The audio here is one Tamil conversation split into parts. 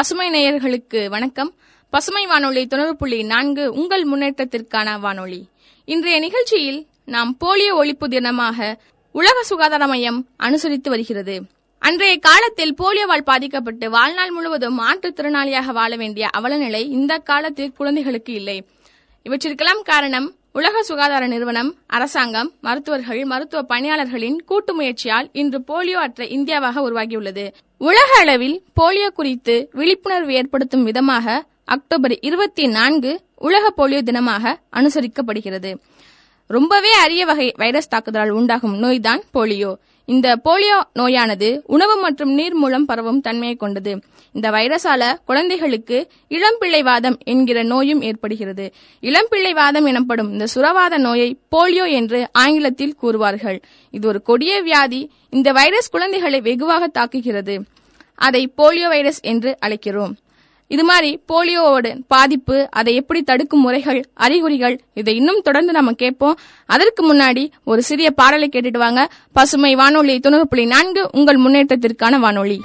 பசுமை நேயர்களுக்கு வணக்கம். பசுமை வானொலி தொண்ணூறு புள்ளி நான்கு உங்கள் முன்னேற்றத்திற்கான வானொலி. இன்றைய நிகழ்ச்சியில் நாம் போலியோ ஒழிப்பு தினமாக உலக சுகாதார மையம் அனுசரித்து வருகிறது. அன்றைய காலத்தில் போலியோவால் பாதிக்கப்பட்டு வாழ்நாள் முழுவதும் மாற்றுத்திறனாளியாக வாழ வேண்டிய அவலநிலை இந்த காலத்தில் குழந்தைகளுக்கு இல்லை. இவற்றிற்கெல்லாம் காரணம் உலக சுகாதார நிறுவனம் அரசாங்கம் மருத்துவர்கள் மருத்துவ பணியாளர்களின் கூட்டு முயற்சியால் இன்று போலியோ அற்ற இந்தியாவாக உருவாகியுள்ளது. உலக அளவில் போலியோ குறித்து விழிப்புணர்வு ஏற்படுத்தும் விதமாக அக்டோபர் இருபத்தி நான்கு உலக போலியோ தினமாக அனுசரிக்கப்படுகிறது. ரொம்பவே அரிய வகை வைரஸ் தாக்குதலால் உண்டாகும் நோய்தான் போலியோ. இந்த போலியோ நோயானது உணவு மற்றும் நீர் மூலம் பரவும் தன்மையை கொண்டது. இந்த வைரஸால குழந்தைகளுக்கு இளம்பிள்ளைவாதம் என்கிற நோயும் ஏற்படுகிறது. இளம்பிள்ளைவாதம் எனப்படும் இந்த சுரவாத நோயை போலியோ என்று ஆங்கிலத்தில் கூறுவார்கள். இது ஒரு கொடிய வியாதி. இந்த வைரஸ் குழந்தைகளை வெகுவாக தாக்குகிறது. அதை போலியோ வைரஸ் என்று அழைக்கிறோம். இது மாதிரி போலியோவோட பாதிப்பு அதை எப்படி தடுக்கும் முறைகள் அறிகுறிகள் இதை இன்னும் தொடர்ந்து நம்ம கேட்போம். அதற்கு முன்னாடி ஒரு சிறிய பாடலை கேட்டுட்டு வாங்க. பசுமை வானொலி தொண்ணூறு புள்ளி நான்கு உங்கள் முன்னேற்றத்திற்கான வானொலி.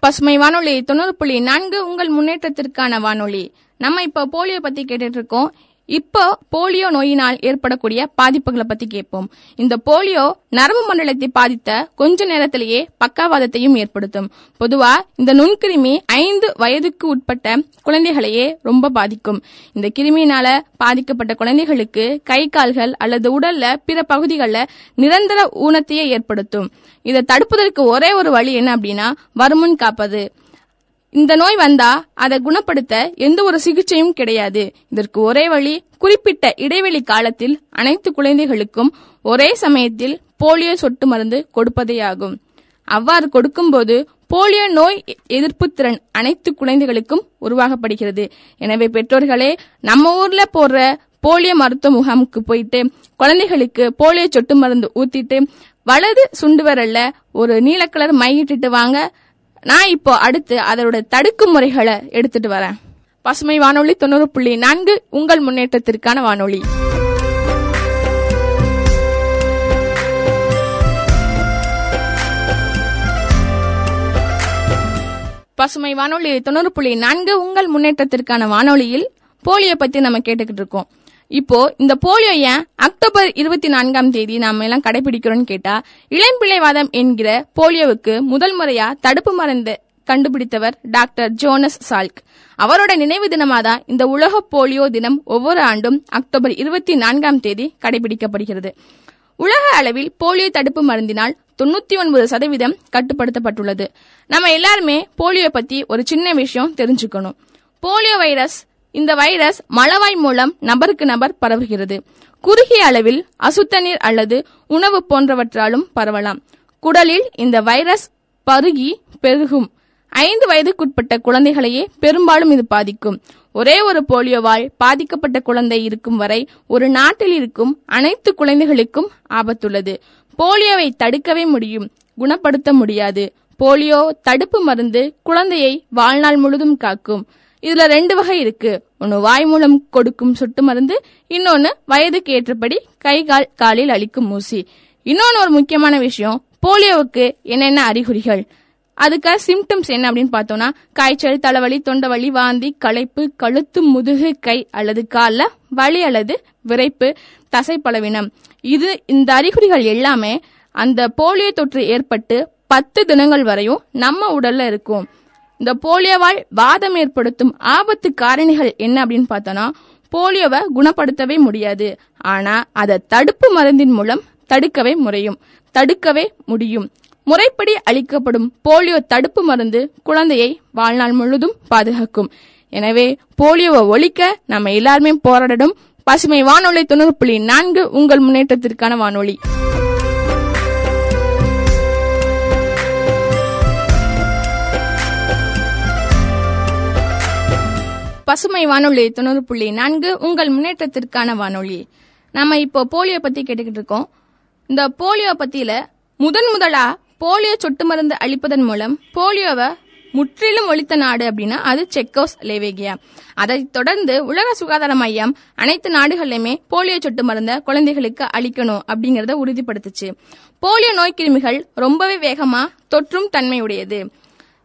பசுமை வானொலி தொண்ணூறு புள்ளி நான்கு உங்கள் முன்னேற்றத்திற்கான வானொலி. நம்ம இப்போ போலியோ பத்தி கேட்டுட்டு இருக்கோம். இப்போ போலியோ நோயினால் ஏற்படக்கூடிய பாதிப்புகளை பத்தி கேட்போம். இந்த போலியோ நரம்பு மண்டலத்தை பாதித்த கொஞ்ச நேரத்திலேயே பக்கவாதத்தையும் ஏற்படுத்தும். பொதுவா இந்த நுண்கிருமி ஐந்து வயதுக்கு உட்பட்ட குழந்தைகளையே ரொம்ப பாதிக்கும். இந்த கிருமியினால பாதிக்கப்பட்ட குழந்தைகளுக்கு கை கால்கள் அல்லது உடல்ல பிற பகுதிகளில் நிரந்தர ஊனத்தையே ஏற்படுத்தும். இதை தடுப்பதற்கு ஒரே ஒரு வழி என்ன அப்படின்னா வருமுன் காப்பது. இந்த நோய் வந்தா அதை குணப்படுத்த எந்த ஒரு சிகிச்சையும் கிடையாது. இதற்கு ஒரே வழி குறிப்பிட்ட இடைவெளி காலத்தில் அனைத்து குழந்தைகளுக்கும் ஒரே சமயத்தில் போலியோ சொட்டு மருந்து கொடுப்பதேயாகும் அவ்வாறு கொடுக்கும்போது போலியோ நோய் எதிர்ப்பு திறன் அனைத்து குழந்தைகளுக்கும் உருவாகப்படுகிறது. எனவே பெற்றோர்களே நம்ம ஊர்ல போடுற போலியோ மருத்துவ முகாமுக்கு போயிட்டு குழந்தைகளுக்கு போலியோ சொட்டு மருந்து ஊத்திட்டு வலது சுண்டு வரல ஒரு நீல கலர் மையிட்டுட்டு வாங்க. நான் இப்போ அடுத்து அதோட தடுக்கும் முறைகளை எடுத்துட்டு வரேன். பசுமை வானொலி தொண்ணூறு புள்ளி நான்கு உங்கள் முன்னேற்றத்திற்கான வானொலி. பசுமை வானொலி தொண்ணூறு புள்ளி நான்கு உங்கள் முன்னேற்றத்திற்கான வானொலியில் போலியோ பத்தி நம்ம கேட்டுக்கிட்டு இருக்கோம். இப்போ இந்த போலியோ ஏன் அக்டோபர் இருபத்தி நான்காம் தேதி நாம எல்லாம் கடைபிடிக்கிறோம்னு கேட்டா இளம்பிள்ளைவாதம் என்கிற போலியோவுக்கு முதல் முறையா தடுப்பு மருந்து கண்டுபிடித்தவர் டாக்டர் ஜோனஸ் சால்க். அவரோட நினைவு தினமாதான் இந்த உலக போலியோ தினம் ஒவ்வொரு ஆண்டும் அக்டோபர் இருபத்தி நான்காம் தேதி கடைபிடிக்கப்படுகிறது. உலக அளவில் போலியோ தடுப்பு மருந்தினால் தொண்ணூத்தி ஒன்பது சதவீதம் கட்டுப்படுத்தப்பட்டுள்ளது. நம்ம எல்லாருமே போலியோ பத்தி ஒரு சின்ன விஷயம் தெரிஞ்சுக்கணும். போலியோ வைரஸ் இந்த வைரஸ் மலவாய் மூலம் நபருக்கு நபர் பரவுகிறது. குறுகிய அளவில் அசுத்த நீர் அல்லது உணவு போன்றவற்றாலும் பரவலாம். குடலில் இந்த வைரஸ் பருகி பெருகும். ஐந்து வயதுக்குட்பட்ட குழந்தைகளையே பெரும்பாலும் இது பாதிக்கும். ஒரே ஒரு போலியோவால் பாதிக்கப்பட்ட குழந்தை இருக்கும் வரை ஒரு நாட்டில் இருக்கும் அனைத்து குழந்தைகளுக்கும் ஆபத்துள்ளது. போலியோவை தடுக்கவே முடியும். குணப்படுத்த முடியாது. போலியோ தடுப்பு மருந்து குழந்தையை வாழ்நாள் முழுதும் காக்கும். இதுல ரெண்டு வகை இருக்கு. ஒன்னு வாய் மூலம் கொடுக்கும் சொட்டு மருந்து இன்னொன்னு வயதுக்கு ஏற்றபடி கை கால் காலில் அளிக்கும் ஊசி. இன்னொன்னு ஒரு முக்கியமான விஷயம் போலியோவுக்கு என்னென்ன அறிகுறிகள்? அதுக்காக சிம்டம்ஸ் என்ன அப்படின்னு பார்த்தோம்னா காய்ச்சல் தலைவலி தொண்டவலி வாந்தி களைப்பு கழுத்து முதுகு கை அல்லது காலில் வலி அல்லது விரைப்பு தசைப்பலவினம் இது இந்த அறிகுறிகள் எல்லாமே அந்த போலியோ தொற்று ஏற்பட்டு பத்து தினங்கள் வரையும் நம்ம உடல்ல இருக்கும். இந்த போலியோவால் வாதம் ஏற்படுத்தும் ஆபத்து காரணிகள் என்ன அப்படின்னு பார்த்தோன்னா போலியோவை குணப்படுத்தவே முடியாது. ஆனா அதை தடுப்பு மருந்தின் மூலம் தடுக்கவே முறையும். தடுக்கவே முடியும். முறைப்படி அளிக்கப்படும் போலியோ தடுப்பு மருந்து குழந்தையை வாழ்நாள் முழுதும் பாதுகாக்கும். எனவே போலியோவை ஒழிக்க நம்ம எல்லாருமே போராடணும். பசுமை வானொலி தொண்ணூறு புள்ளி நான்கு உங்கள் முன்னேற்றத்திற்கான வானொலி. பசுமை வானொலி தொண்ணூறு புள்ளி நான்கு உங்கள் முன்னேற்றத்திற்கான வானொலி. நம்ம இப்போ போலியோ பத்தி கேட்டுக்கிட்டு இருக்கோம். இந்த போலியோ பத்தியில முதன் முதலா போலியோ சொட்டு மருந்து அளிப்பதன் மூலம் போலியோவை முற்றிலும் ஒழித்த நாடு அப்படின்னா அது செக்கோஸ் லேவேகியா அதைத் தொடர்ந்து உலக சுகாதார மையம் அனைத்து நாடுகளிலுமே போலியோ சொட்டு மருந்த குழந்தைகளுக்கு அளிக்கணும் அப்படிங்கறத உறுதிப்படுத்துச்சு. போலியோ நோய்க்கிருமிகள் ரொம்பவே வேகமா தொற்றும் தன்மையுடையது.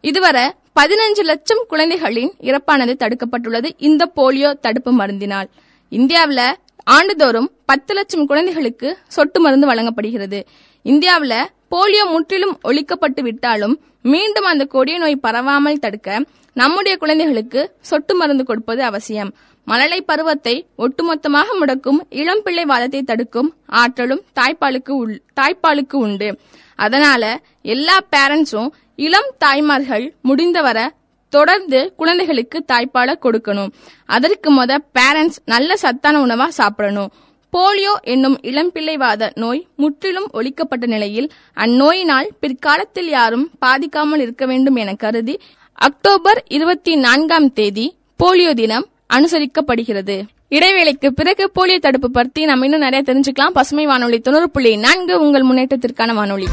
இதுவரை பதினஞ்சு லட்சம் குழந்தைகளின் இறப்பானது தடுக்கப்பட்டுள்ளது. இந்த போலியோ தடுப்பு மருந்தினால். இந்தியாவில் ஆண்டுதோறும் பத்து லட்சம் குழந்தைகளுக்கு சொட்டு மருந்து வழங்கப்படுகிறது. இந்தியாவில் போலியோ முற்றிலும் ஒழிக்கப்பட்டு விட்டாலும் மீண்டும் அந்த கொடிய நோய் பரவாமல் தடுக்க நம்முடைய குழந்தைகளுக்கு சொட்டு மருந்து கொடுப்பது அவசியம். மழலை பருவத்தை ஒட்டுமொத்தமாக முடக்கும் இளம்பிள்ளை வாதத்தை தடுக்கும் ஆற்றலும் தாய்ப்பாலுக்கு உள்- தாய்ப்பாலுக்கு உண்டு. அதனால எல்லா பேரண்ட்ஸும் இளம் தாய்மார்கள் முடிந்தவரை தொடர்ந்து குழந்தைகளுக்கு தாய்ப்பாலை கொடுக்கணும். அதற்கு முத பேரண்ட்ஸ் நல்ல சத்தான உணவா சாப்பிடணும். போலியோ என்னும் இளம்பிள்ளைவாத நோய் முற்றிலும் ஒழிக்கப்பட்ட நிலையில் அந்நோயினால் பிற்காலத்தில் யாரும் பாதிக்காமல் இருக்க வேண்டும் என கருதி அக்டோபர் இருபத்தி நான்காம் தேதி போலியோ தினம் அனுசரிக்கப்படுகிறது. இடைவேளைக்கு பிறகு போலியோ தடுப்பு பற்றி நம்ம இன்னும் நிறைய தெரிஞ்சுக்கலாம். பசுமை வானொலி தொண்ணூறு புள்ளி நான்கு உங்கள் முன்னேற்றத்திற்கான வானொலி.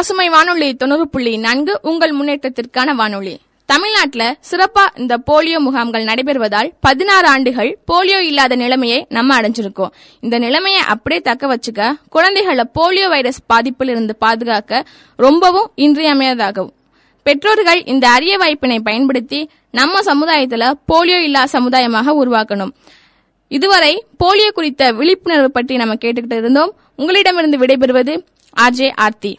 பசுமை வானொலி தொண்ணூறு புள்ளி நான்கு உங்கள் முன்னேற்றத்திற்கான வானொலி. தமிழ்நாட்டில் சிறப்பா இந்த போலியோ முகாம்கள் நடைபெறுவதால் பதினாறு ஆண்டுகள் போலியோ இல்லாத நிலைமையை நம்ம அடைஞ்சிருக்கோம். இந்த நிலைமையை அப்படியே தக்க வச்சுக்க குழந்தைகளை போலியோ வைரஸ் பாதிப்பில் இருந்து பாதுகாக்க ரொம்பவும் இன்றியமையாததாகும் பெற்றோர்கள் இந்த அரிய வாய்ப்பினை பயன்படுத்தி நம்ம சமுதாயத்துல போலியோ இல்லா சமுதாயமாக உருவாக்கணும். இதுவரை போலியோ குறித்த விழிப்புணர்வு பற்றி நம்ம கேட்டுக்கிட்டு இருந்தோம். உங்களிடமிருந்து விடைபெறுவது ஆர்ஜே ஆர்த்தி.